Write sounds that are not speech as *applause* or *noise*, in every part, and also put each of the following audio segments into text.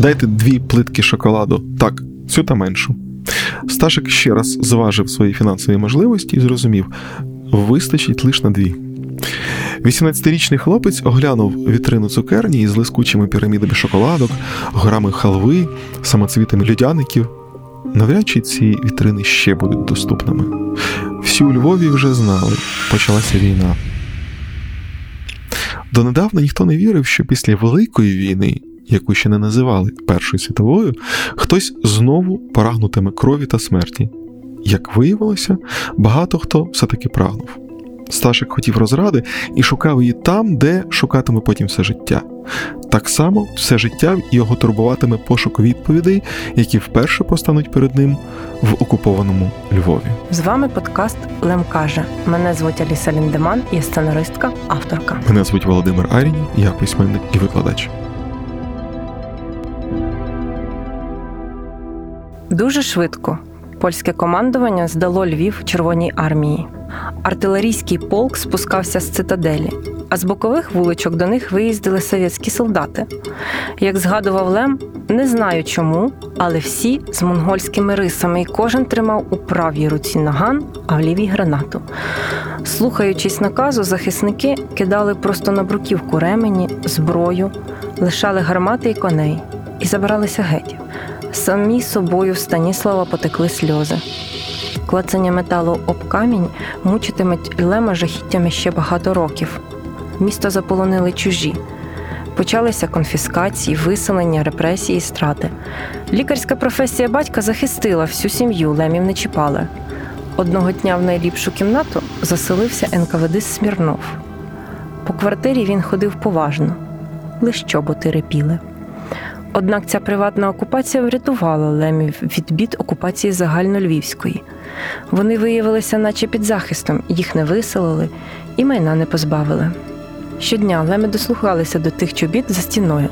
Дайте дві плитки шоколаду. Так, цю та меншу. Сташик ще раз зважив свої фінансові можливості і зрозумів, вистачить лише на дві. 18-річний хлопець оглянув вітрину цукерні із лискучими пірамідами шоколадок, горами халви, самоцвітами людяників. Навряд чи ці вітрини ще будуть доступними. Всі у Львові вже знали, почалася війна. Донедавна ніхто не вірив, що після Великої війни, яку ще не називали Першою світовою, хтось знову прагнутиме крові та смерті. Як виявилося, багато хто все-таки прагнув. Сташик хотів розради і шукав її там, де шукатиме потім все життя. Так само все життя його турбуватиме пошук відповідей, які вперше постануть перед ним в окупованому Львові. З вами подкаст Лем каже. Мене звуть Аліса Ліндеман, я сценаристка, авторка. Мене звуть Володимир Арінів, я письменник і викладач. Дуже швидко польське командування здало Львів Червоній армії. Артилерійський полк спускався з цитаделі, а з бокових вуличок до них виїздили совєтські солдати. Як згадував Лем, не знаю чому, але всі з монгольськими рисами, і кожен тримав у правій руці наган, а в лівій гранату. Слухаючись наказу, захисники кидали просто на бруківку ремені, зброю, лишали гармати і коней і забиралися геть. Самі собою в Станіслава потекли сльози. Клацання металу об камінь мучитимуть Лема жахіттями ще багато років. Місто заполонили чужі. Почалися конфіскації, виселення, репресії, і страти. Лікарська професія батька захистила всю сім'ю, лемів не чіпали. Одного дня в найліпшу кімнату заселився НКВД Смірнов. По квартирі він ходив поважно, лиш чоботи репіли. Однак ця приватна окупація врятувала лемів від бід окупації загальнольвівської. Вони виявилися, наче під захистом, їх не виселили і майна не позбавили. Щодня леми дослухалися до тих чобіт за стіною.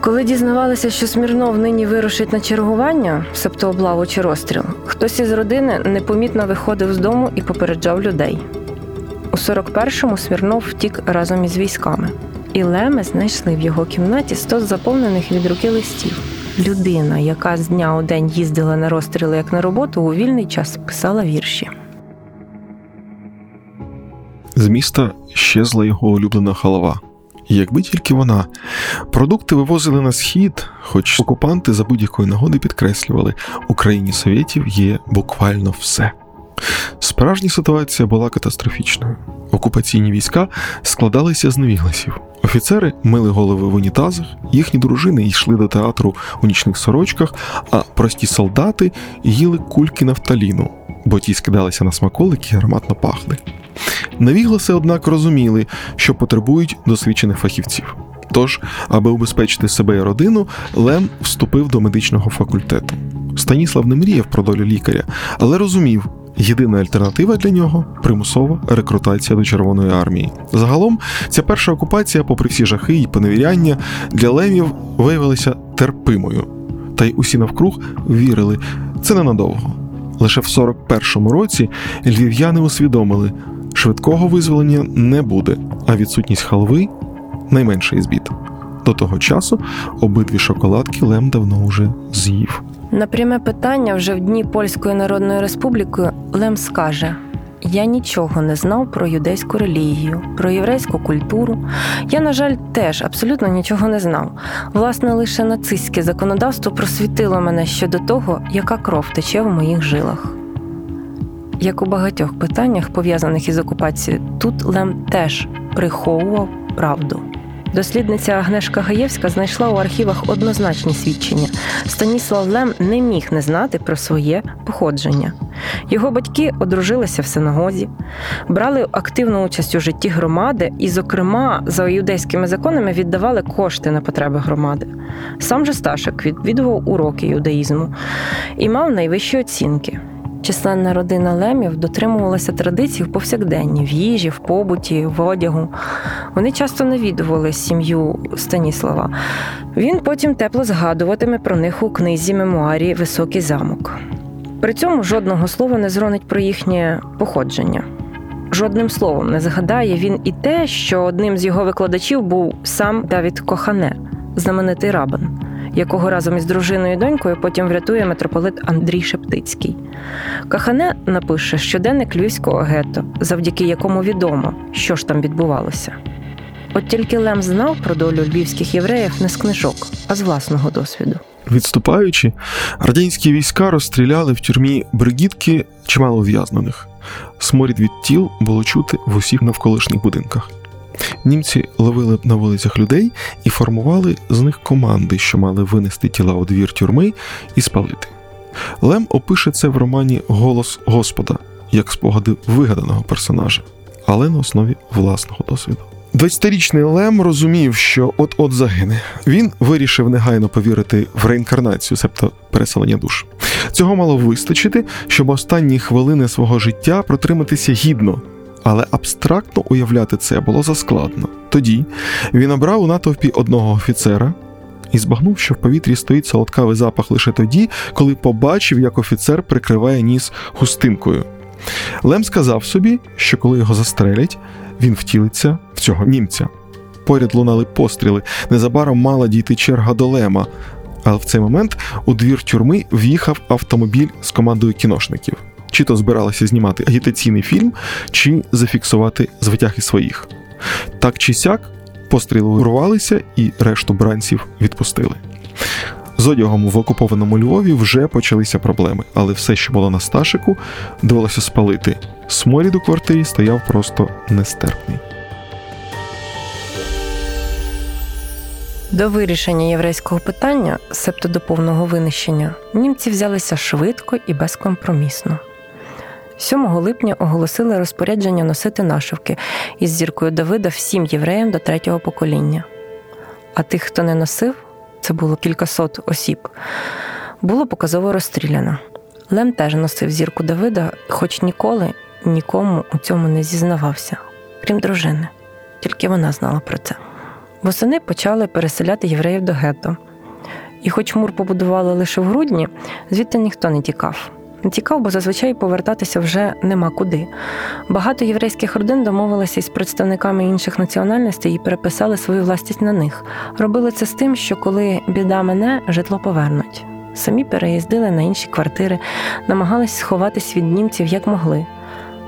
Коли дізнавалися, що Смірнов нині вирушить на чергування, себто облаву чи розстріл, хтось із родини непомітно виходив з дому і попереджав людей. У 41-му Смірнов втік разом із військами і Леми знайшли в його кімнаті стос заповнених від руки листів. Людина, яка з дня у день їздила на розстріли як на роботу, у вільний час писала вірші. З міста щезла його улюблена халава. Якби тільки вона. Продукти вивозили на схід, хоч окупанти за будь-якої нагоди підкреслювали, Україні Совєтів є буквально все. Справжня ситуація була катастрофічною. Окупаційні війська складалися з невігласів. Офіцери мили голови в унітазах, їхні дружини йшли до театру у нічних сорочках, а прості солдати їли кульки нафталіну, бо ті скидалися на смаколики і ароматно пахли. Невігласи, однак, розуміли, що потребують досвідчених фахівців. Тож, аби убезпечити себе і родину, Лем вступив до медичного факультету. Станіслав не мріяв про долю лікаря, але розумів, Єдина альтернатива для нього примусова рекрутація до Червоної армії. Загалом, ця перша окупація, попри всі жахи і поневіряння, для левів виявилася терпимою. Та й усі навкруг вірили, це ненадовго. Лише в 41-му році львів'яни усвідомили, швидкого визволення не буде, а відсутність халви найменший збіт. До того часу обидві шоколадки Лем давно уже з'їв. На пряме питання вже в дні Польської Народної Республіки Лем скаже: я нічого не знав про юдейську релігію, про єврейську культуру. Я, на жаль, теж абсолютно нічого не знав. Власне, лише нацистське законодавство просвітило мене щодо того, яка кров тече в моїх жилах. Як у багатьох питаннях, пов'язаних із окупацією, тут Лем теж приховував правду. Дослідниця Агнешка Гаєвська знайшла у архівах однозначні свідчення. Станіслав Лем не міг не знати про своє походження. Його батьки одружилися в синагозі, брали активну участь у житті громади і, зокрема, за юдейськими законами віддавали кошти на потреби громади. Сам же Сташик відвідував уроки юдаїзму і мав найвищі оцінки. Численна родина Лемів дотримувалася традицій в повсякденні в їжі, в побуті, в одягу. Вони часто навідували сім'ю Станіслава. Він потім тепло згадуватиме про них у книзі мемуарі Високий замок. При цьому жодного слова не зронить про їхнє походження. Жодним словом не згадає він і те, що одним з його викладачів був сам Давід Кохане, знаменитий рабин. Якого разом із дружиною і донькою потім врятує митрополит Андрій Шептицький. Кахане напише щоденник Львівського гетто, завдяки якому відомо, що ж там відбувалося. От тільки Лем знав про долю львівських євреїв не з книжок, а з власного досвіду. Відступаючи, радянські війська розстріляли в тюрмі бригітки чимало ув'язнених. Сморід від тіл було чути в усіх навколишніх будинках. Німці ловили на вулицях людей і формували з них команди, що мали винести тіла у двір тюрми і спалити. Лем опише це в романі Голос Господа як спогади вигаданого персонажа, але на основі власного досвіду. 20-річний Лем розумів, що от-от загине. Він вирішив негайно повірити в реінкарнацію, себто переселення душ. Цього мало вистачити, щоб останні хвилини свого життя протриматися гідно, але абстрактно уявляти це було заскладно. Тоді він обрав у натовпі одного офіцера і збагнув, що в повітрі стоїть солодкавий запах лише тоді, коли побачив, як офіцер прикриває ніс хустинкою. Лем сказав собі, що коли його застрелять, він втілиться в цього німця. Поряд лунали постріли. Незабаром мала дійти черга до Лема. Але в цей момент у двір тюрми в'їхав автомобіль з командою кіношників. Чи то збиралися знімати агітаційний фільм, чи зафіксувати звитяги своїх. Так чи сяк, постріли урвалися і решту бранців відпустили. З одягом в окупованому Львові вже почалися проблеми, але все, що було на Сташику, довелося спалити. Сморід у квартирі стояв просто нестерпний. До вирішення єврейського питання, себто до повного винищення, німці взялися швидко і безкомпромісно. 7 липня оголосили розпорядження носити нашивки із зіркою Давида всім євреям до третього покоління. А тих, хто не носив, це було кількасот осіб, було показово розстріляно. Лем теж носив зірку Давида, хоч ніколи нікому у цьому не зізнавався, крім дружини. Тільки вона знала про це. Восени почали переселяти євреїв до гетто. І, хоч мур побудували лише в грудні, звідти ніхто не тікав. Тікав, бо зазвичай повертатися вже нема куди. Багато єврейських родин домовилися із представниками інших національностей і переписали свою власність на них. Робили це з тим, що коли біда мене, житло повернуть. Самі переїздили на інші квартири, намагались сховатись від німців як могли.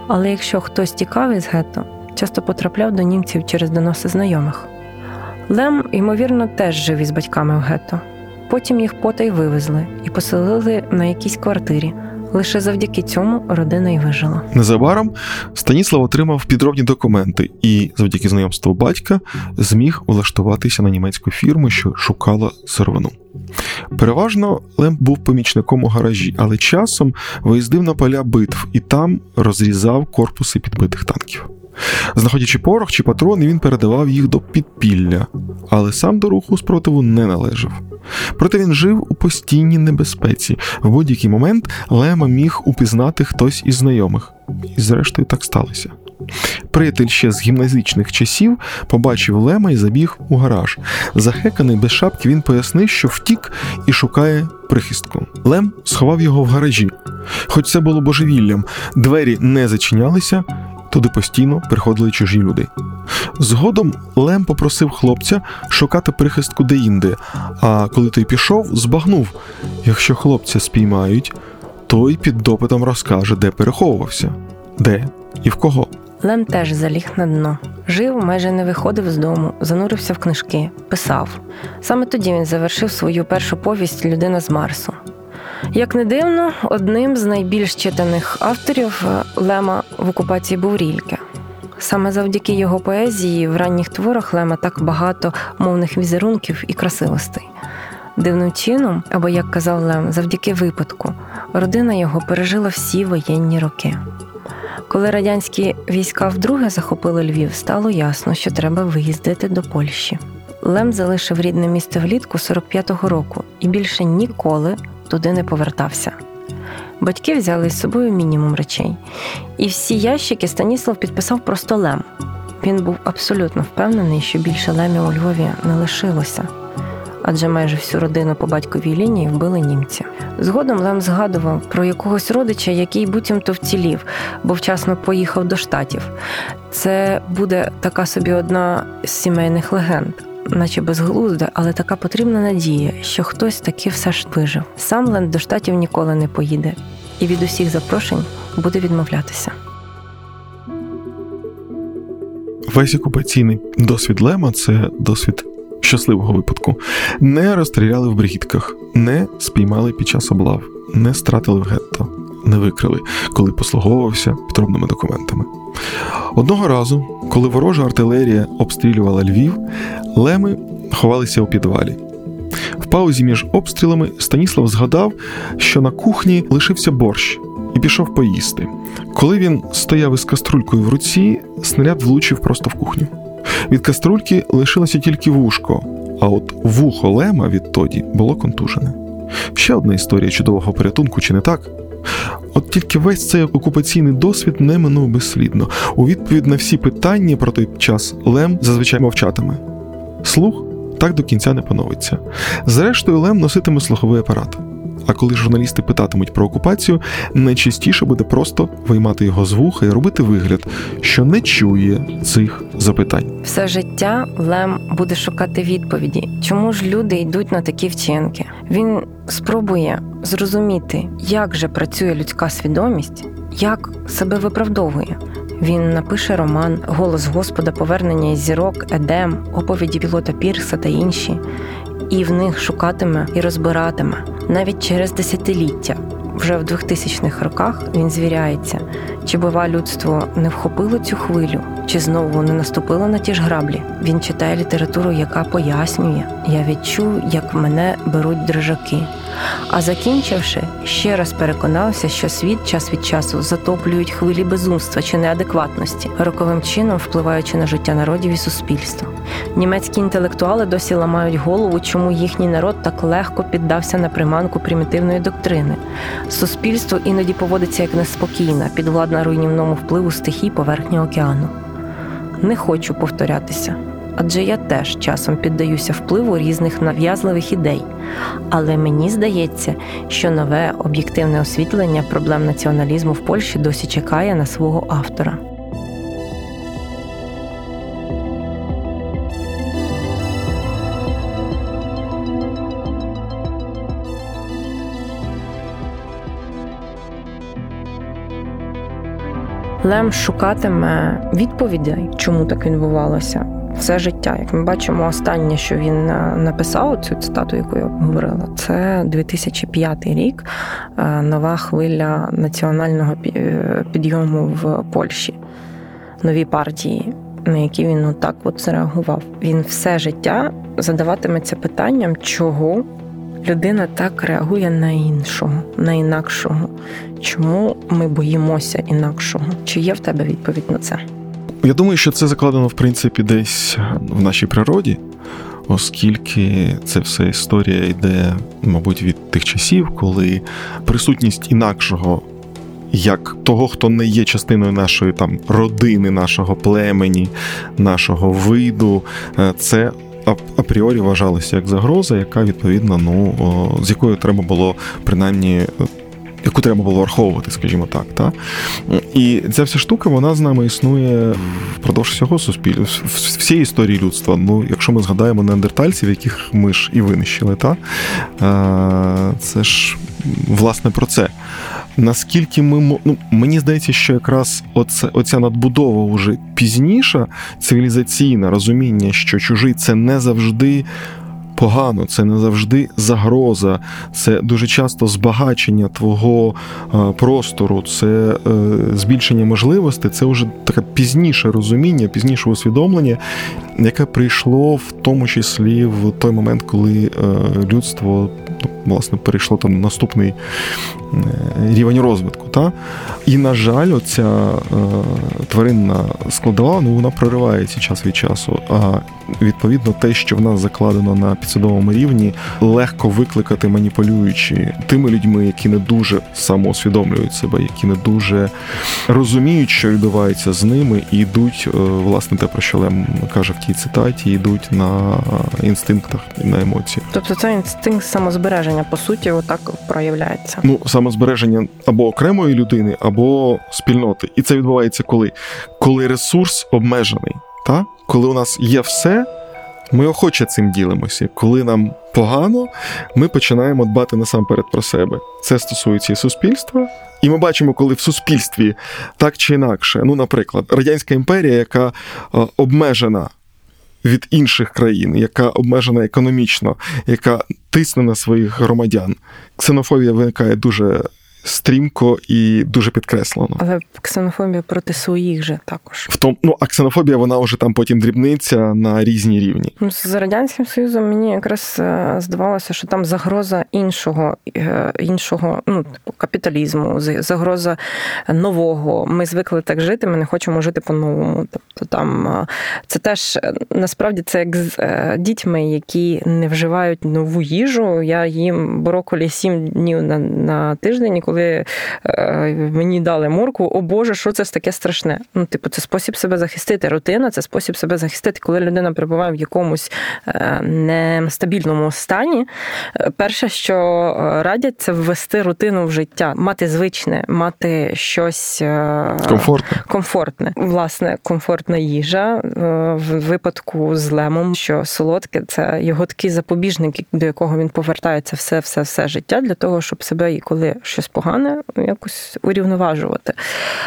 Але якщо хтось тікав із гетто, часто потрапляв до німців через доноси знайомих. Лем, ймовірно, теж жив із батьками в гетто. Потім їх потай вивезли і поселили на якійсь квартирі. Лише завдяки цьому родина й вижила. Незабаром Станіслав отримав підробні документи і, завдяки знайомству батька, зміг улаштуватися на німецьку фірму, що шукала сировину. Переважно Лем був помічником у гаражі, але часом виїздив на поля битв і там розрізав корпуси підбитих танків. Знаходячи порох чи патрони, він передавав їх до підпілля, але сам до руху спротиву не належав. Проте він жив у постійній небезпеці. В будь-який момент Лема міг упізнати хтось із знайомих, і зрештою так сталося. Приятель ще з гімназичних часів побачив Лема і забіг у гараж. Захеканий без шапки, він пояснив, що втік і шукає прихистку. Лем сховав його в гаражі. Хоч це було божевіллям, двері не зачинялися, туди постійно приходили чужі люди. Згодом Лем попросив хлопця шукати прихистку деінде, а коли той пішов, збагнув якщо хлопця спіймають, той під допитом розкаже, де переховувався, де і в кого. Лем теж заліг на дно. Жив, майже не виходив з дому, занурився в книжки, писав. Саме тоді він завершив свою першу повість Людина з Марсу. Як не дивно, одним з найбільш читаних авторів Лема в окупації був Рільке. Саме завдяки його поезії в ранніх творах Лема так багато мовних візерунків і красивостей. Дивним чином, або як казав Лем, завдяки випадку, родина його пережила всі воєнні роки. Коли радянські війська вдруге захопили Львів, стало ясно, що треба виїздити до Польщі. Лем залишив рідне місто влітку 45-го року і більше ніколи туди не повертався. Батьки взяли з собою мінімум речей, і всі ящики Станіслав підписав просто Лем. Він був абсолютно впевнений, що більше лемів у Львові не лишилося, адже майже всю родину по батьковій лінії вбили німці. Згодом Лем згадував про якогось родича, який буцімто вцілів, бо вчасно поїхав до штатів. Це буде така собі одна з сімейних легенд. Наче безглузда, але така потрібна надія, що хтось таки все ж вижив. Сам Лен до штатів ніколи не поїде, і від усіх запрошень буде відмовлятися. Весь окупаційний досвід Лема це досвід щасливого випадку. Не розстріляли в бригітках, не спіймали під час облав, не стратили в гетто, не викрили, коли послуговувався підробними документами. Одного разу, коли ворожа артилерія обстрілювала Львів, леми ховалися у підвалі. В паузі між обстрілами Станіслав згадав, що на кухні лишився борщ і пішов поїсти. Коли він стояв із каструлькою в руці, снаряд влучив просто в кухню. Від каструльки лишилося тільки вушко, а от вухо Лема відтоді було контужене. Ще одна історія чудового порятунку, чи не так? От тільки весь цей окупаційний досвід не минув безслідно. У відповідь на всі питання про той час Лем зазвичай мовчатиме. Слух так до кінця не поновиться. Зрештою, Лем носитиме слуховий апарат. А коли журналісти питатимуть про окупацію, найчастіше буде просто виймати його з вуха і робити вигляд, що не чує цих запитань. Все життя Лем буде шукати відповіді, чому ж люди йдуть на такі вчинки. Він спробує зрозуміти, як же працює людська свідомість, як себе виправдовує. Він напише роман Голос Господа, повернення із зірок, Едем, оповіді пілота Пірса та інші, і в них шукатиме і розбиратиме навіть через десятиліття. Вже в 2000-х роках він звіряється, чи бува людство не вхопило цю хвилю, чи знову не наступило на ті ж граблі. Він читає літературу, яка пояснює. Я відчув, як мене беруть дрижаки. А закінчивши, ще раз переконався, що світ час від часу затоплюють хвилі безумства чи неадекватності, роковим чином впливаючи на життя народів і суспільства. Німецькі інтелектуали досі ламають голову, чому їхній народ так легко піддався на приманку примітивної доктрини. Суспільство іноді поводиться як неспокійна, підвладна руйнівному впливу стихій поверхні океану. Не хочу повторятися, адже я теж часом піддаюся впливу різних нав'язливих ідей. Але мені здається, що нове об'єктивне освітлення проблем націоналізму в Польщі досі чекає на свого автора. Лем шукатиме відповідей, чому так відбувалося. Все життя, як ми бачимо, останнє, що він е, написав, цю цитату, яку я говорила, це 2005 рік. Е, нова хвиля національного е, підйому в Польщі, нові партії, на які він отак от зреагував. Він все життя задаватиметься питанням, чого людина так реагує на іншого, на інакшого. Чому ми боїмося інакшого? Чи є в тебе відповідь на це? Я думаю, що це закладено в принципі десь в нашій природі, оскільки це все історія йде, мабуть, від тих часів, коли присутність інакшого. Як того, хто не є частиною нашої там родини, нашого племені, нашого виду, е, це апріорі вважалася як загроза, яка відповідно, ну з якою треба було принаймні. Яку треба було враховувати, скажімо так, та і ця вся штука вона з нами існує впродовж всього суспільства, всієї історії людства. Ну, якщо ми згадаємо неандертальців, яких ми ж і винищили, та це ж власне про це наскільки ми ну, мені здається, що якраз оце, оця надбудова вже пізніша цивілізаційне розуміння, що чужий це не завжди. Погано, це не завжди загроза, це дуже часто збагачення твого простору, це е, збільшення можливостей, це вже таке пізніше розуміння, пізніше усвідомлення, яке прийшло в тому числі в той момент, коли е, людство власне перейшло там наступний Е, рівень розвитку. Та? І, на жаль, оця е, тваринна складова ну, вона проривається час від часу. А відповідно, те, що в нас закладено на підсвідомому рівні, легко викликати, маніпулюючи тими людьми, які не дуже самоусвідомлюють себе, які не дуже розуміють, що відбувається з ними, і йдуть, е, власне, те, про що Лем каже в тій цитаті, йдуть на інстинктах і на емоціях. Тобто це інстинкт самозбереження, по суті, отак проявляється. Ну, самозбереження або окремої людини, або спільноти. І це відбувається коли? Коли ресурс обмежений. Та? Коли у нас є все, Ми охоче цим ділимося. Коли нам погано, ми починаємо дбати насамперед про себе. Це стосується і суспільства. І ми бачимо, коли в суспільстві так чи інакше, ну, наприклад, радянська імперія, яка е, обмежена. Від інших країн, яка обмежена економічно, яка тисне на своїх громадян, ксенофобія виникає дуже стрімко і дуже підкреслено. Але ксенофобія проти своїх же також. В тому, ну, а ксенофобія, вона вже там потім дрібниться на різні рівні. Ну, з радянським союзом мені якраз е, здавалося, що там загроза іншого, е, іншого, ну типу капіталізму, загроза нового. Ми звикли так жити. Ми не хочемо жити по-новому. Тобто там е, це теж насправді це як з дітьми, які не вживають нову їжу. Я їм броколі сім днів на, на тиждень. коли коли е, мені дали морку, о Боже, що це таке страшне? Ну, типу, це спосіб себе захистити. Рутина це спосіб себе захистити, коли людина перебуває в якомусь е, нестабільному стані. Е, перше, що радять, це ввести рутину в життя, мати звичне, мати щось комфортне. комфортне. Власне, комфортна їжа в випадку з лемом, що солодке це його такий запобіжник, до якого він повертається все, все, все життя для того, щоб себе і коли щось погано погане якось урівноважувати.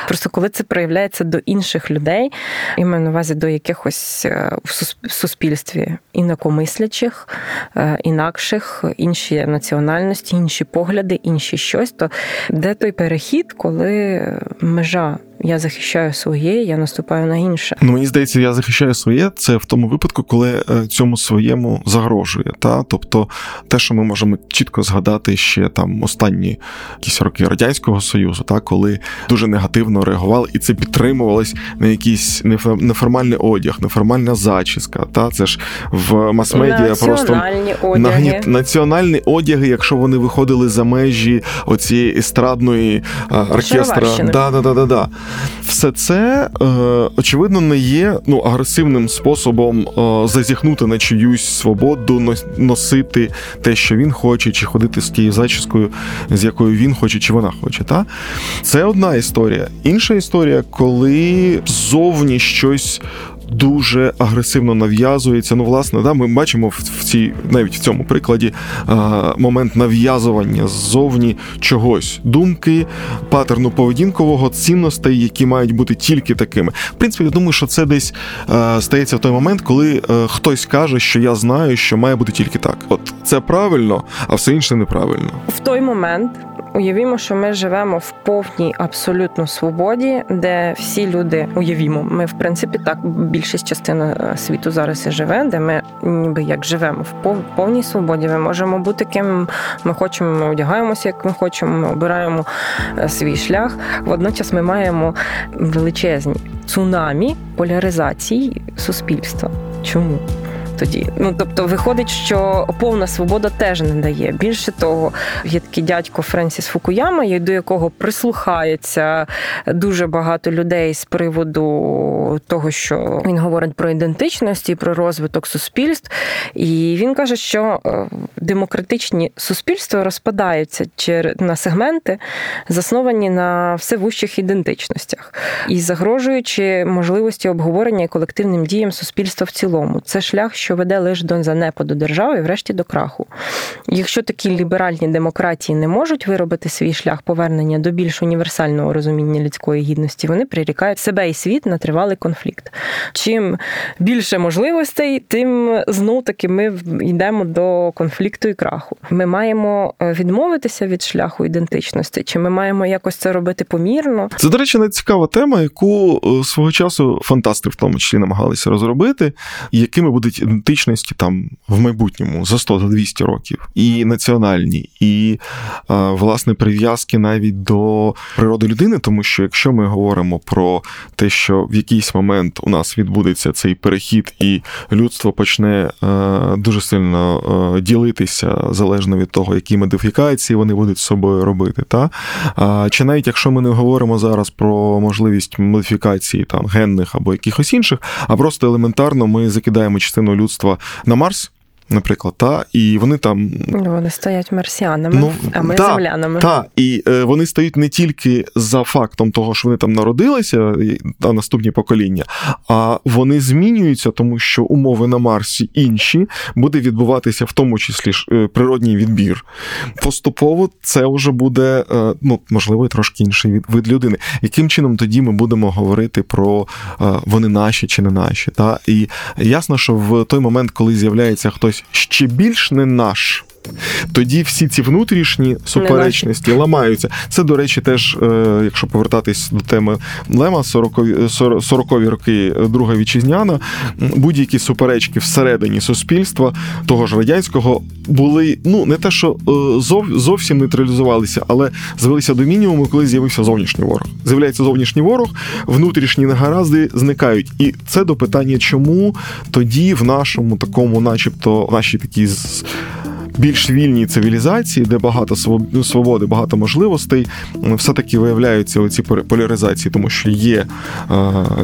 Просто коли це проявляється до інших людей, і маю на увазі до якихось е, в суспільстві інакомислячих, е, інакших, інші національності, інші погляди, інші щось, то де той перехід, коли межа я захищаю своє, я наступаю на інше. Ну мені здається, я захищаю своє. Це в тому випадку, коли е, цьому своєму загрожує. Та тобто, те, що ми можемо чітко згадати ще там останні якісь роки радянського союзу, та коли дуже негативно реагували, і це підтримувалось на якийсь неформальний одяг, неформальна зачіска. Та це ж в мас-медіа просто одяги. національні одяги, якщо вони виходили за межі оцієї естрадної оркестра. Да, да, да, да, да все це е, очевидно не є ну агресивним способом е, зазіхнути на чиюсь свободу, носити те, що він хоче, чи ходити з тією зачіскою, з якою він хоче, чи вона хоче. Та це одна історія. Інша історія, коли зовні щось дуже агресивно нав'язується. Ну, власне, да, ми бачимо в цій, навіть в цьому прикладі момент нав'язування ззовні чогось, думки, патерну поведінкового, цінностей, які мають бути тільки такими. В принципі, я думаю, що це десь стається в той момент, коли хтось каже, що я знаю, що має бути тільки так. От це правильно, а все інше неправильно. В той момент. Уявімо, що ми живемо в повній абсолютно свободі, де всі люди уявімо, ми в принципі так більшість частина е, світу зараз і живе, де ми ніби як живемо в повній свободі. Ми можемо бути ким ми хочемо. Ми одягаємося, як ми хочемо. Ми обираємо е, свій шлях. Водночас ми маємо величезні цунамі поляризації суспільства. Чому? Тоді. Ну тобто, виходить, що повна свобода теж не дає. Більше того, є такий дядько Френсіс Фукуяма, до якого прислухається дуже багато людей з приводу того, що він говорить про ідентичність і про розвиток суспільств. І він каже, що е, демократичні суспільства розпадаються на сегменти, засновані на все вущих ідентичностях, і загрожуючи можливості обговорення колективним діям суспільства в цілому. Це шлях що веде лише до занепаду держави і врешті до краху. Якщо такі ліберальні демократії не можуть виробити свій шлях повернення до більш універсального розуміння людської гідності, вони прирікають себе і світ на тривалий конфлікт. Чим більше можливостей, тим знов таки ми йдемо до конфлікту і краху. Ми маємо е, відмовитися від шляху ідентичності, чи ми маємо якось це робити помірно? Це, до речі, не цікава тема, яку е, свого часу фантасти в тому числі намагалися розробити, якими будуть ідентичності там в майбутньому за 100-200 років, і національні, і власне прив'язки навіть до природи людини, тому що якщо ми говоримо про те, що в якийсь момент у нас відбудеться цей перехід, і людство почне дуже сильно ділитися залежно від того, які модифікації вони будуть з собою робити, та чи навіть якщо ми не говоримо зараз про можливість модифікації там генних або якихось інших, а просто елементарно ми закидаємо частину людства на Марс. Наприклад, та, і вони там. Вони стоять марсіанами, ну, а ми та, землянами. Так, і е, вони стають не тільки за фактом того, що вони там народилися, та наступні покоління, а вони змінюються, тому що умови на Марсі інші, буде відбуватися в тому числі ж е, природній відбір. Поступово це вже буде, е, ну, можливо, трошки інший вид людини. Яким чином тоді ми будемо говорити про е, вони наші чи не наші? Та? І ясно, що в той момент, коли з'являється хтось ще більш не наш. Тоді всі ці внутрішні суперечності ламаються. Це, до речі, теж, е, якщо повертатись до теми Лема, 40-ві 40-ві роки Друга вітчизняна, будь-які суперечки всередині суспільства того ж радянського були ну не те, що е, зов, зовсім нейтралізувалися, але звелися до мінімуму, коли з'явився зовнішній ворог. З'являється зовнішній ворог, внутрішні негаразди зникають. І це до питання, чому тоді в нашому такому, начебто, в нашій такій більш вільній цивілізації, де багато ну, свободи, багато можливостей, все-таки виявляються оці поляризації, тому що є е,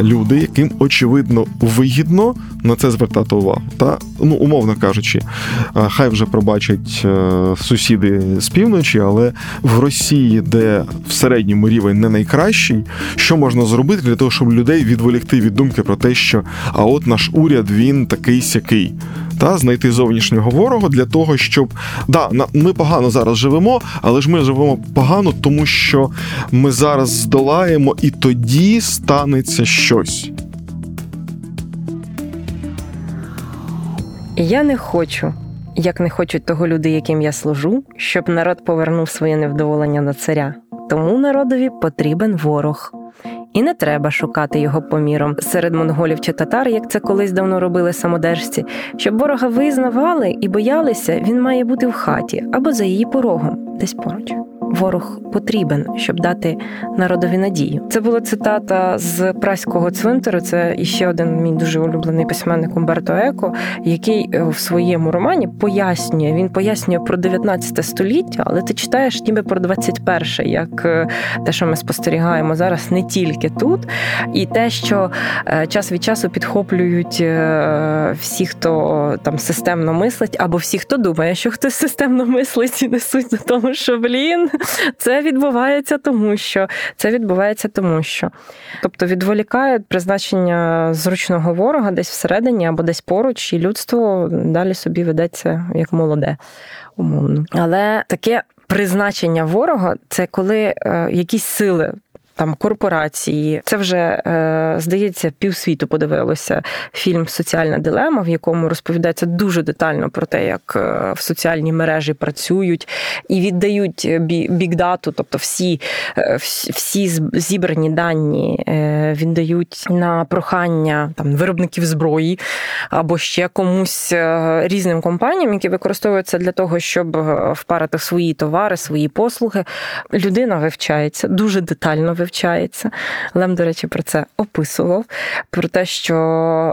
люди, яким очевидно вигідно на це звертати увагу. Та ну умовно кажучи, е, хай вже пробачать е, сусіди з півночі, але в Росії, де в середньому рівень не найкращий, що можна зробити для того, щоб людей відволікти від думки про те, що а от наш уряд він такий сякий, та знайти зовнішнього ворога для того, щоб да, ми погано зараз живемо, але ж ми живемо погано, тому що ми зараз здолаємо, і тоді станеться щось. Я не хочу, як не хочуть того люди, яким я служу, щоб народ повернув своє невдоволення на царя. Тому народові потрібен ворог. І не треба шукати його поміром серед монголів чи татар, як це колись давно робили самодержці. Щоб ворога визнавали і боялися, він має бути в хаті або за її порогом, десь поруч ворог потрібен, щоб дати народові надію. Це була цитата з праського цвинтару. Це іще один мій дуже улюблений письменник Умберто Еко, який е, в своєму романі пояснює. Він пояснює про 19 століття, але ти читаєш ніби про 21, як е, те, що ми спостерігаємо зараз, не тільки тут, і те, що е, час від часу підхоплюють всі, хто там системно мислить, або всі, хто думає, що хтось системно мислить, і несуть до того, що блін, це відбувається тому, що це відбувається тому, що тобто відволікають призначення зручного ворога десь всередині або десь поруч, і людство далі собі ведеться як молоде, умовно. Але таке призначення ворога це коли е, якісь сили там корпорації. Це вже е, здається, півсвіту подивилося фільм Соціальна дилема, в якому розповідається дуже детально про те, як е, в соціальні мережі працюють і віддають бікдату, тобто всі всі зібрані дані е, віддають на прохання там виробників зброї або ще комусь різним компаніям, які використовуються для того, щоб впарити свої товари, свої послуги. Людина вивчається дуже детально вивчається. Лем, до речі, про це описував: про те, що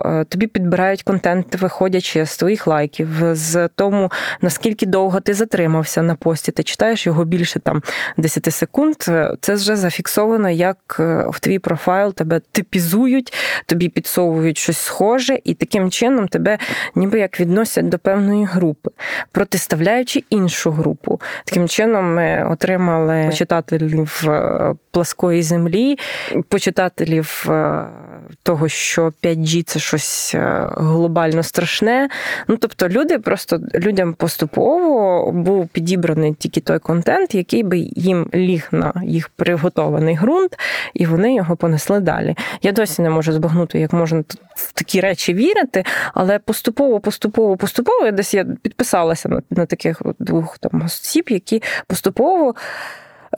е, тобі підбирають контент, виходячи з твоїх лайків, з тому, наскільки довго ти затримався на пості, ти читаєш його більше там 10 секунд. Це вже зафіксовано, як е, в твій профайл тебе типізують, тобі підсовують щось схоже, і таким чином тебе ніби як відносять до певної групи, протиставляючи іншу групу. Таким чином ми отримали читателів е, пласкої землі, почитателів е, того, що 5G це щось е, глобально страшне. Ну тобто, люди просто людям поступово був підібраний тільки той контент, який би їм ліг на їх приготований ґрунт, і вони його понесли далі. Я досі не можу збагнути, як можна в такі речі вірити, але поступово, поступово, поступово я десь я підписалася на, на таких двох там осіб, які поступово.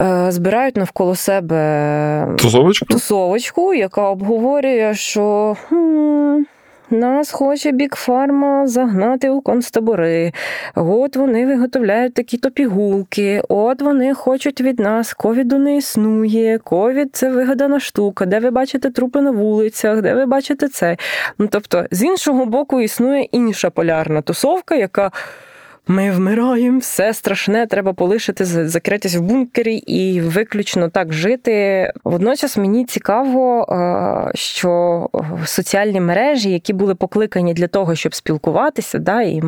Е, збирають навколо себе тусовочку, тусовочку яка обговорює, що. Хм, нас хоче Бікфарма загнати у концтабори. От вони виготовляють такі-то пігулки, от вони хочуть від нас, ковіду не існує, ковід це вигадана штука, де ви бачите трупи на вулицях, де ви бачите це. Ну тобто, з іншого боку, існує інша полярна тусовка, яка ми вмираємо, все страшне, треба полишити, закритись в бункері і виключно так жити. Водночас мені цікаво, е, що соціальні мережі, які були покликані для того, щоб спілкуватися, да, і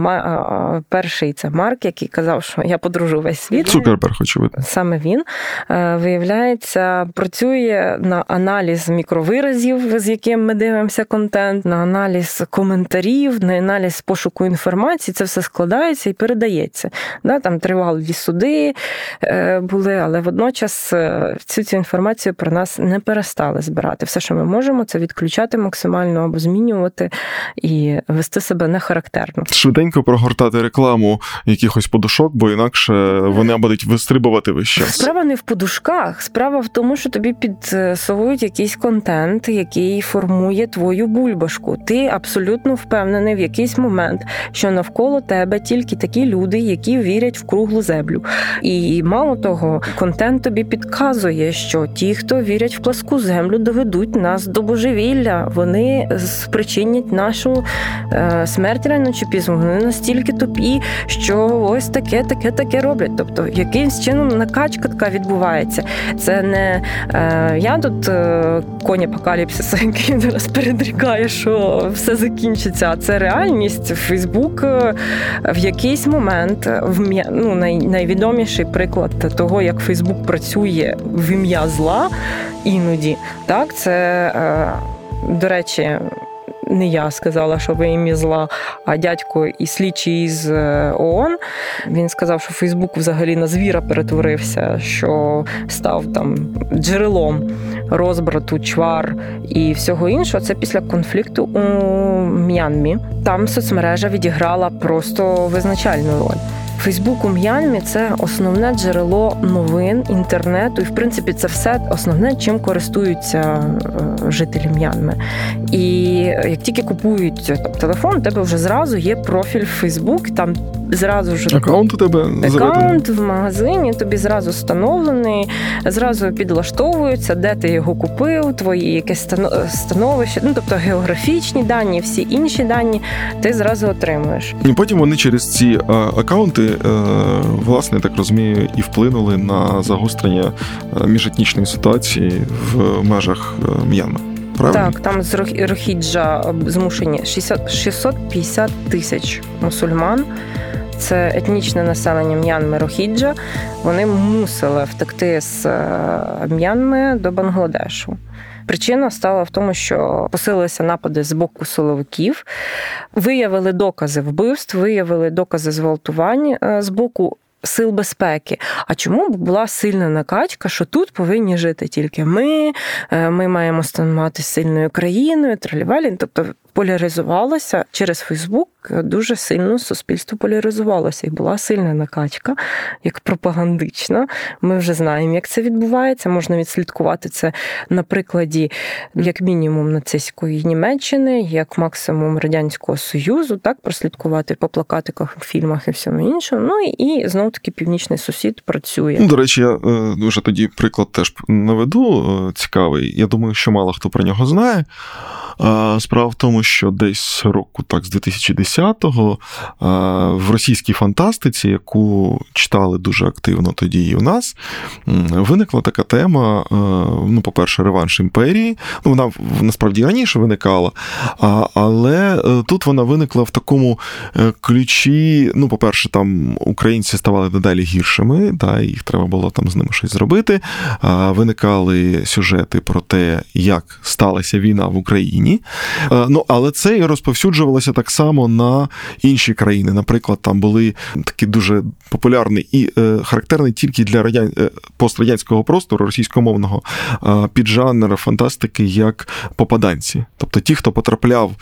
перший це Марк, який казав, що я подружу весь світ. Цукерберг, очевидно. Саме він е, виявляється, працює на аналіз мікровиразів, з яким ми дивимося контент, на аналіз коментарів, на аналіз пошуку інформації. Це все складається і передається. Да, Там тривалі суди е, були, але водночас е, цю цю інформацію про нас не перестали збирати. Все, що ми можемо, це відключати максимально або змінювати і вести себе нехарактерно. Швиденько прогортати рекламу якихось подушок, бо інакше вони будуть вистрибувати весь час. Справа не в подушках, справа в тому, що тобі підсовують якийсь контент, який формує твою бульбашку. Ти абсолютно впевнений в якийсь момент, що навколо тебе тільки такі такі люди, які вірять в круглу землю. І мало того, контент тобі підказує, що ті, хто вірять в пласку землю, доведуть нас до божевілля. Вони спричинять нашу е, смерть рано чи пізно. Вони настільки тупі, що ось таке, таке, таке роблять. Тобто, якимсь чином накачка така відбувається. Це не е, я тут е, конь апокаліпсиса, який *laughs* зараз передрікає, що все закінчиться. А це реальність. Фейсбук е, в якийсь якийсь момент в ну, най, найвідоміший приклад того, як Фейсбук працює в ім'я зла іноді, так це е, до речі. Не я сказала, що ви ім'я зла, а дядько і слідчий із е, ООН. Він сказав, що Фейсбук взагалі на звіра перетворився, що став там джерелом розбрату, чвар і всього іншого. Це після конфлікту у М'янмі. Там соцмережа відіграла просто визначальну роль. Фейсбук у М'янмі це основне джерело новин інтернету, і в принципі це все основне, чим користуються е, жителі М'янми. І як тільки купують телефон, у тебе вже зразу є профіль Фейсбук, там зразу ж аккаунт у тебе аккаунт в магазині, тобі зразу встановлений, зразу підлаштовуються, де ти його купив, твої якесь становище, ну тобто географічні дані, всі інші дані ти зразу отримуєш. І потім вони через ці е, аккаунти, а, е, власне, так розумію, і вплинули на загострення е, міжетнічної ситуації в межах М'янми. Правильно? Так, там з Рохіджа змушені 60, 650 тисяч мусульман це етнічне населення М'янми Рохіджа. Вони мусили втекти з е, М'янми до Бангладешу. Причина стала в тому, що посилилися напади з боку силовиків, виявили докази вбивств, виявили докази зґвалтувань е, з боку. Сил безпеки. А чому була сильна накачка, що тут повинні жити тільки ми, е, ми маємо становити сильною країною, тралівалі. Тобто поляризувалося через Фейсбук дуже сильно суспільство поляризувалося і була сильна накачка, як пропагандична. Ми вже знаємо, як це відбувається. Можна відслідкувати це на прикладі, як мінімум, нацистської Німеччини, як максимум Радянського Союзу, так прослідкувати по плакатиках, фільмах і всьому іншому. Ну і знову таки північний сусід працює. Ну, До речі, я е, вже тоді приклад теж наведу е, цікавий. Я думаю, що мало хто про нього знає. Справа в тому, що десь року, так, з 2010-го в російській фантастиці, яку читали дуже активно тоді і у нас, виникла така тема. Ну, по-перше, реванш імперії. Ну, вона насправді раніше виникала, але е, тут вона виникла в такому е, ключі. Ну, по-перше, там українці ставали дедалі гіршими, та, їх треба було там з ними щось зробити. Виникали сюжети про те, як сталася війна в Україні війні. Е, ну, Але це і розповсюджувалося так само на інші країни. Наприклад, там були такі дуже популярні і е, характерні тільки для. Е, пострадянського простору російськомовного піджанр фантастики як попаданці. Тобто ті, хто потрапляв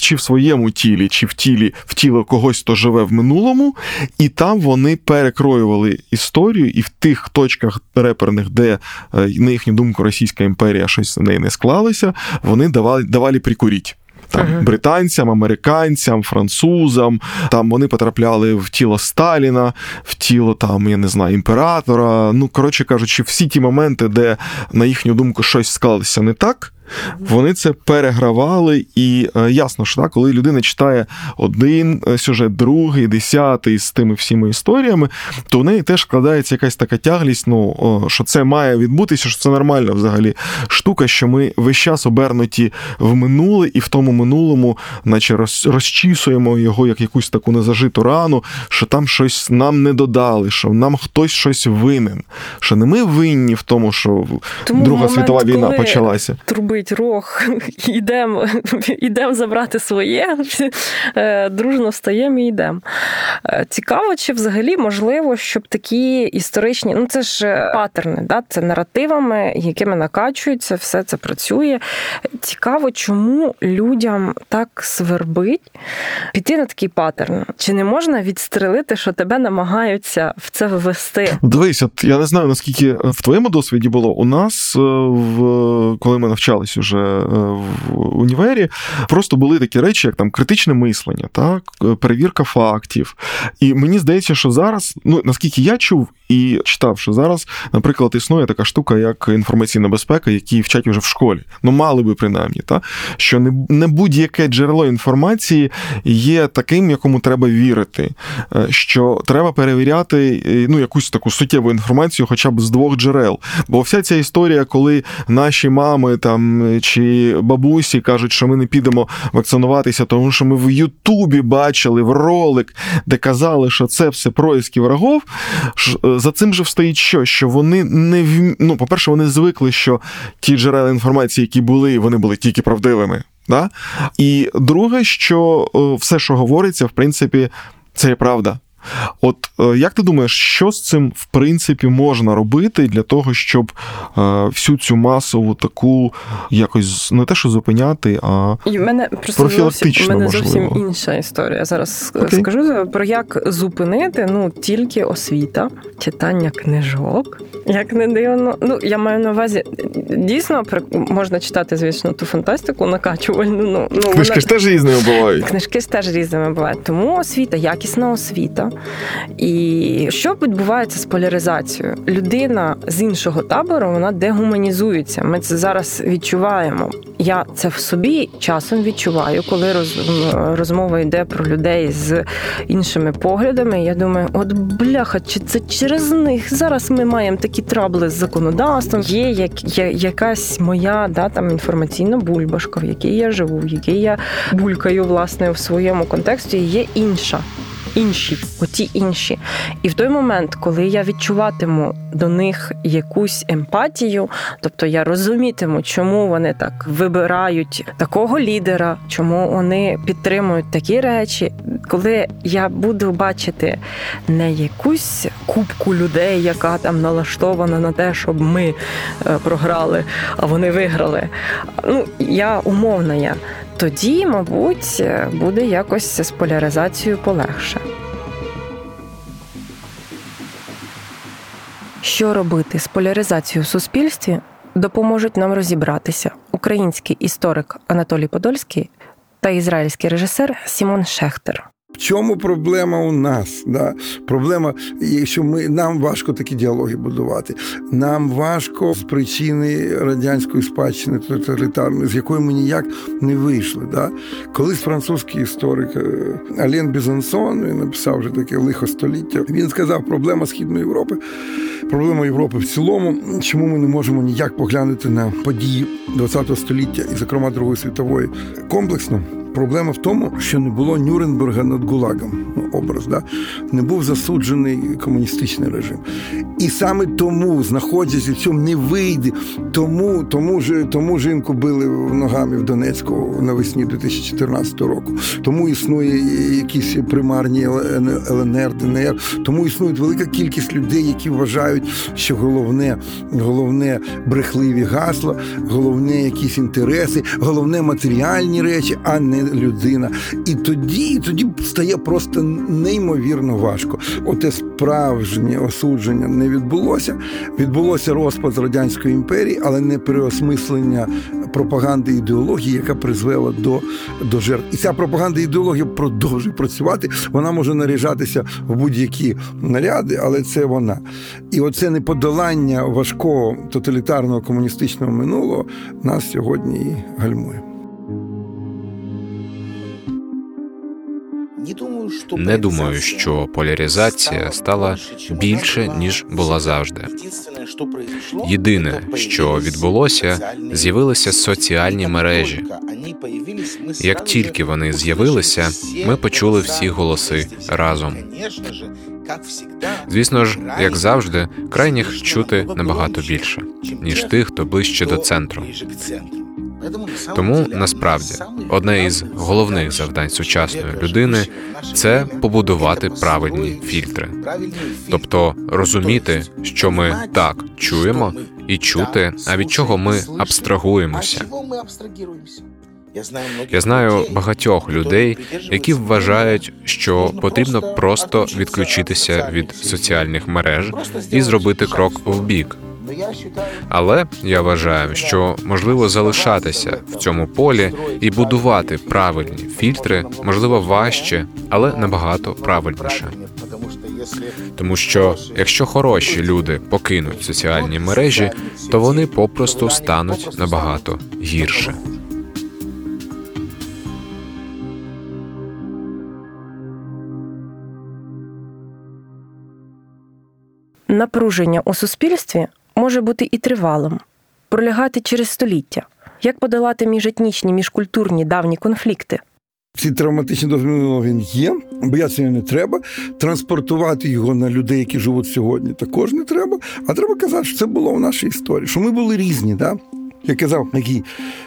чи в своєму тілі, чи в тілі в тіло когось, хто живе в минулому, і там вони перекроювали історію, і в тих точках реперних, де, на їхню думку, Російська імперія щось в неї не склалося, вони давали давали давали прикуріть. Там uh-huh. британцям, американцям, французам, там вони потрапляли в тіло Сталіна, в тіло там, я не знаю, імператора. Ну, коротше кажучи, всі ті моменти, де, на їхню думку, щось склалося не так, Вони це перегравали, і е, ясно, що так, коли людина читає один е, сюжет, другий, десятий з тими всіми історіями, то в неї теж складається якась така тяглість, ну що це має відбутися, що це нормальна взагалі штука, що ми весь час обернуті в минуле, і в тому минулому, наче розчісуємо його як якусь таку незажиту рану, що там щось нам не додали, що нам хтось щось винен. Що не ми винні в тому, що тому Друга момент, світова війна почалася. Трубить рог, *laughs* йдемо йдем забрати своє, е, дружно встаємо і йдемо. Е, цікаво, чи взагалі можливо, щоб такі історичні, ну це ж е, патерни, да? це наративами, якими накачуються, все це працює. Цікаво, чому людям так свербить піти на такий паттерн. Чи не можна відстрелити, що тебе намагаються в це ввести? Дивись, от я не знаю наскільки в твоєму досвіді було у нас, в коли ми навчались уже в універі, просто були такі речі, як там критичне мислення, так перевірка фактів. І мені здається, що зараз, ну наскільки я чув і читав, що зараз, наприклад, існує така штука, як інформаційна безпека, які вчать вже в школі. Ну, мали би принаймні, та що не не будь-яке джерело інформації є таким, якому треба вірити, е, що треба перевіряти е, ну, якусь таку суттєву інформацію, хоча б з двох джерел. Бо вся ця історія, коли наші мами там чи бабусі кажуть, що ми не підемо вакцинуватися, тому що ми в Ютубі бачили в ролик, де казали, що це все проїзки врагов. За цим же встоїть що? Що вони не в... ну, по-перше, вони звикли, що ті джерела інформації, які були, вони були тільки правдивими. Да? І друге, що все, що говориться, в принципі, це є правда. От е, як ти думаєш, що з цим в принципі можна робити для того, щоб е, всю цю масову таку якось не те, що зупиняти, а І мене просто профілактично зовсім, мене зовсім інша історія. Зараз okay. скажу про як зупинити ну тільки освіта, читання книжок. Як не дивно, ну я маю на увазі дійсно можна читати, звісно, ту фантастику накачувальну. Ну, ну книжки вона... ж теж різними бувають. Книжки ж теж різними бувають. Тому освіта, якісна освіта. І що відбувається з поляризацією? Людина з іншого табору вона дегуманізується. Ми це зараз відчуваємо. Я це в собі часом відчуваю, коли розмова йде про людей з іншими поглядами. Я думаю, от бляха, чи це через них зараз ми маємо такі трабли з законодавством? Є як є якась моя да там інформаційна бульбашка, в якій я живу, в якій я булькаю власне в своєму контексті. Є інша інші, оті інші. І в той момент, коли я відчуватиму до них якусь емпатію, тобто я розумітиму, чому вони так вибирають такого лідера, чому вони підтримують такі речі, коли я буду бачити не якусь кубку людей, яка там налаштована на те, щоб ми е, програли, а вони виграли. Ну я умовна я тоді, мабуть, буде якось з поляризацією полегше. Що робити з поляризацією в суспільстві, допоможуть нам розібратися український історик Анатолій Подольський та ізраїльський режисер Сімон Шехтер. В чому проблема у нас? Да? Проблема, що ми нам важко такі діалоги будувати. Нам важко з причини радянської спадщини тоталітарної, з якої ми ніяк не вийшли. Да? Колись французький історик е, Ален Бізансон він написав вже таке лихо століття. Він сказав, проблема Східної Європи, проблема Європи в цілому, чому ми не можемо ніяк поглянути на події ХХ століття, і, зокрема, Другої світової комплексно. Проблема в тому, що не було Нюрнберга над Гулагом. Ну, образ, да? не був засуджений комуністичний режим. І саме тому, знаходячись в цьому, не вийде. Тому тому, тому жінку били ногами в Донецьку навесні 2014 року. Тому існує якісь примарні ЛНР, ДНР. Тому існує велика кількість людей, які вважають, що головне, головне брехливі гасла, головне якісь інтереси, головне матеріальні речі, а не людина. І тоді, тоді стає просто неймовірно важко. Оте справжнє осудження не відбулося. Відбулося розпад радянської імперії, але не переосмислення пропаганди ідеології, яка призвела до до жертв. І ця пропаганда ідеологія продовжує працювати. Вона може наряжатися в будь-які наряди, але це вона. І оце неподолання важкого тоталітарного комуністичного минулого нас сьогодні і гальмує. Не думаю, що поляризація стала більше ніж була завжди. Єдине, що відбулося, з'явилися соціальні мережі. Як тільки вони з'явилися, ми почули всі голоси разом. Звісно ж, як завжди, крайніх чути набагато більше ніж тих, хто ближче до центру. Тому насправді одне із головних завдань сучасної людини це побудувати правильні фільтри, тобто розуміти, що ми так чуємо, і чути, а від чого ми абстрагуємося. Я знаю багатьох людей, які вважають, що потрібно просто відключитися від соціальних мереж і зробити крок в бік. Але я вважаю, що можливо залишатися в цьому полі і будувати правильні фільтри, можливо, важче, але набагато правильніше. Тому що якщо хороші люди покинуть соціальні мережі, то вони попросту стануть набагато гірше. Напруження у суспільстві може бути і тривалим, пролягати через століття. Як подолати міжетнічні, міжкультурні давні конфлікти? Ці травматичні досвід він є, боятися не треба. Транспортувати його на людей, які живуть сьогодні, також не треба. А треба казати, що це було в нашій історії, що ми були різні. Да? Я казав, такий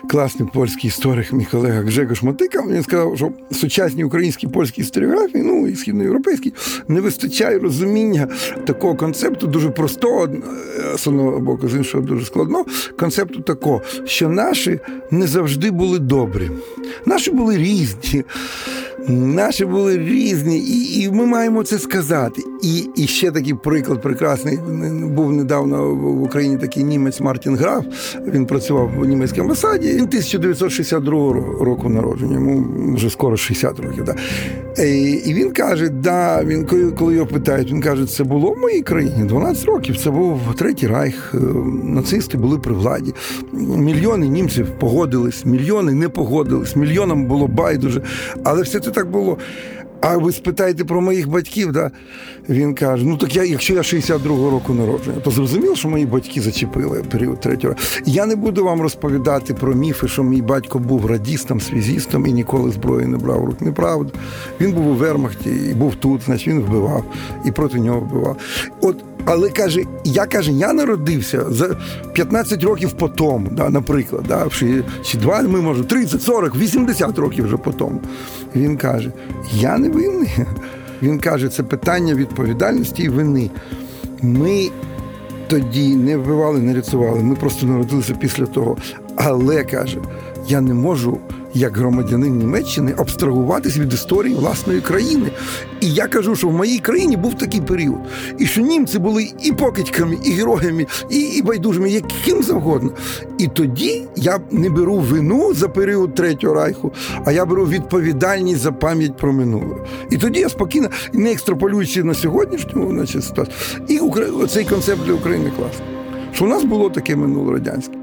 класний польський історик, мій колега Гжегош Мотика, він сказав, що сучасній українській польській історіографії, ну і східноєвропейській, не вистачає розуміння такого концепту, дуже простого, з одного боку, з іншого дуже складного, концепту такого, що наші не завжди були добрі. Наші були різні. Наші були різні, і і ми маємо це сказати. І і ще такий приклад прекрасний. Був недавно в Україні такий німець Мартін Граф. Він працював в німецькій амбасаді. Він 1962 року народження, йому вже скоро 60 років. Да. І він каже: да, він коли його питають, він каже, це було в моїй країні 12 років. Це був третій райх. Е, нацисти були при владі. Мільйони німців погодились, мільйони не погодились, мільйонам було байдуже. Але все це так було. А ви спитаєте про моїх батьків, да? він каже: ну так я, якщо я 62-го року народження, то зрозуміло, що мої батьки зачепили період третього. Я не буду вам розповідати про міфи, що мій батько був радістом, связістом і ніколи зброї не брав рук. Неправда. Він був у Вермахті і був тут, значить він вбивав і проти нього вбивав. От але каже, я каже, я народився за 15 років по тому, да, наприклад, да, чи два, ми може 30, 40, 80 років вже по тому. Він каже: Я не винний. *laughs* Він каже, це питання відповідальності і вини. Ми тоді не вбивали, не рятували, ми просто народилися після того. Але каже, я не можу як громадянин Німеччини абстрагуватись від історії власної країни. І я кажу, що в моїй країні був такий період, і що німці були і покидьками, і героями, і і байдужими, яким завгодно. І тоді я не беру вину за період Третього райху, а я беру відповідальність за пам'ять про минуле. І тоді я спокійно, не екстраполюючи на сьогоднішню значить, ситуацію, і цей концепт для України класний. Що у нас було таке минуле радянське.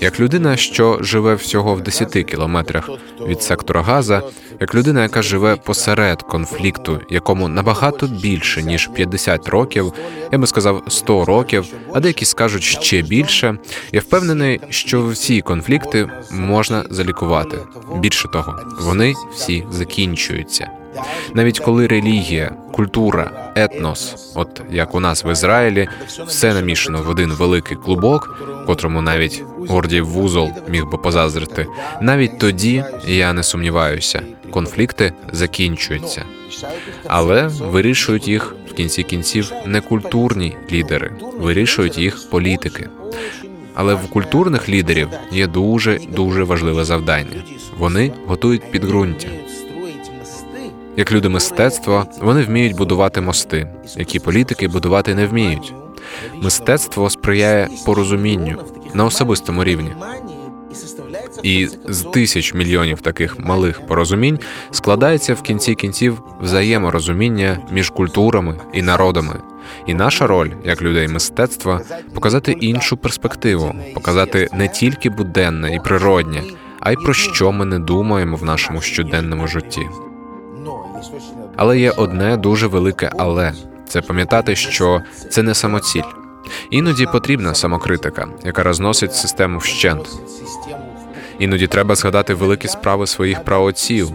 Як людина, що живе всього в 10 кілометрах від сектора Газа, як людина, яка живе посеред конфлікту, якому набагато більше ніж 50 років, я би сказав 100 років, а деякі скажуть ще більше. Я впевнений, що всі конфлікти можна залікувати. Більше того, вони всі закінчуються. Навіть коли релігія, культура, етнос, от як у нас в Ізраїлі, все намішано в один великий клубок, котрому навіть Гордіїв вузол міг би позаздрити. Навіть тоді я не сумніваюся, конфлікти закінчуються, але вирішують їх в кінці кінців не культурні лідери, вирішують їх політики. Але в культурних лідерів є дуже дуже важливе завдання. Вони готують підґрунтя. Як люди мистецтва, вони вміють будувати мости, які політики будувати не вміють. Мистецтво сприяє порозумінню на особистому рівні. І з тисяч мільйонів таких малих порозумінь складається в кінці кінців взаєморозуміння між культурами і народами. І наша роль як людей мистецтва показати іншу перспективу, показати не тільки буденне і природнє, а й про що ми не думаємо в нашому щоденному житті. Але є одне дуже велике але це пам'ятати, що це не самоціль. Іноді потрібна самокритика, яка розносить систему вщент. Іноді треба згадати великі справи своїх праотців.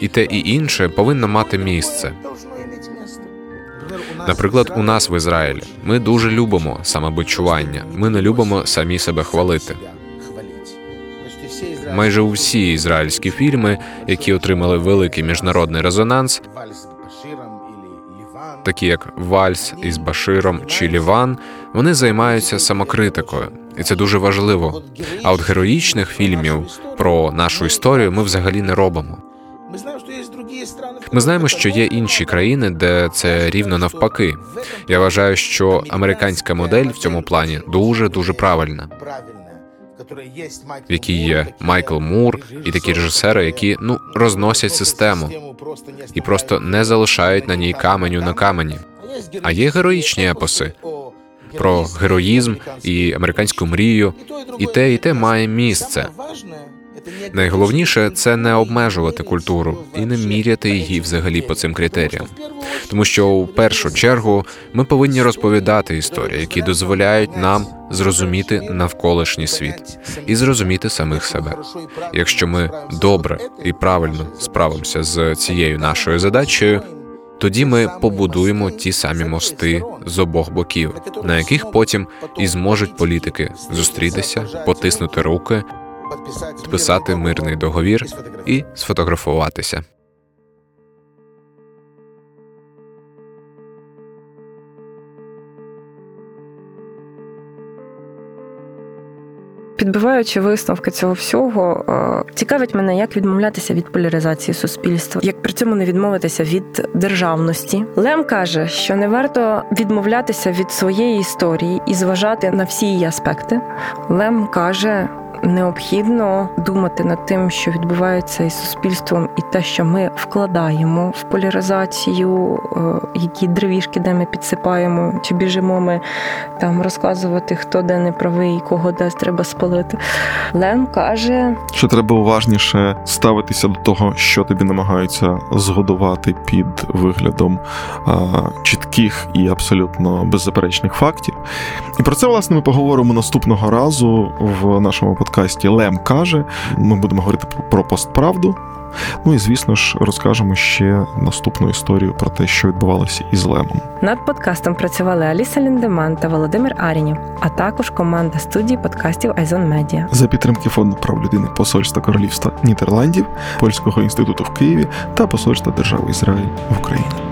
І те і інше повинно мати місце. Наприклад, у нас в Ізраїлі ми дуже любимо самобичування. Ми не любимо самі себе хвалити. Майже усі ізраїльські фільми, які отримали великий міжнародний резонанс, такі як Вальс із Баширом чи Ліван, вони займаються самокритикою, і це дуже важливо. А от героїчних фільмів про нашу історію ми взагалі не робимо. Ми знаємо, що є інші країни, де це рівно навпаки. Я вважаю, що американська модель в цьому плані дуже дуже правильна. В якій є Майкл Мур і такі режисери, які ну розносять систему і просто не залишають на ній каменю на камені. А є героїчні епоси про героїзм і американську мрію, і те, і те має місце. Найголовніше це не обмежувати культуру і не міряти її взагалі по цим критеріям, тому що у першу чергу ми повинні розповідати історії, які дозволяють нам зрозуміти навколишній світ і зрозуміти самих себе. Якщо ми добре і правильно справимося з цією нашою задачею. Тоді ми побудуємо ті самі мости з обох боків, на яких потім і зможуть політики зустрітися, потиснути руки підписати мирний договір і сфотографуватися. Підбиваючи висновки цього всього, е, цікавить мене, як відмовлятися від поляризації суспільства, як при цьому не відмовитися від державності. Лем каже, що не варто відмовлятися від своєї історії і зважати на всі її аспекти. Лем каже, необхідно думати над тим, що відбувається із суспільством, і те, що ми вкладаємо в поляризацію, е, які древішки, де ми підсипаємо, чи біжимо ми там розказувати, хто де не правий, кого десь треба спалити. Лен каже, що треба уважніше ставитися до того, що тобі намагаються згодувати під виглядом а, чітких і абсолютно беззаперечних фактів. І про це власне ми поговоримо наступного разу в нашому подкасті Лем каже. Ми будемо говорити про постправду. Ну і звісно ж розкажемо ще наступну історію про те, що відбувалося із Лемом. Над подкастом працювали Аліса Ліндеман та Володимир Арінів, а також команда студії подкастів Айзон Медіа за підтримки фонду прав людини Посольства Королівства Нідерландів, Польського інституту в Києві та Посольства Держави Ізраїль в Україні.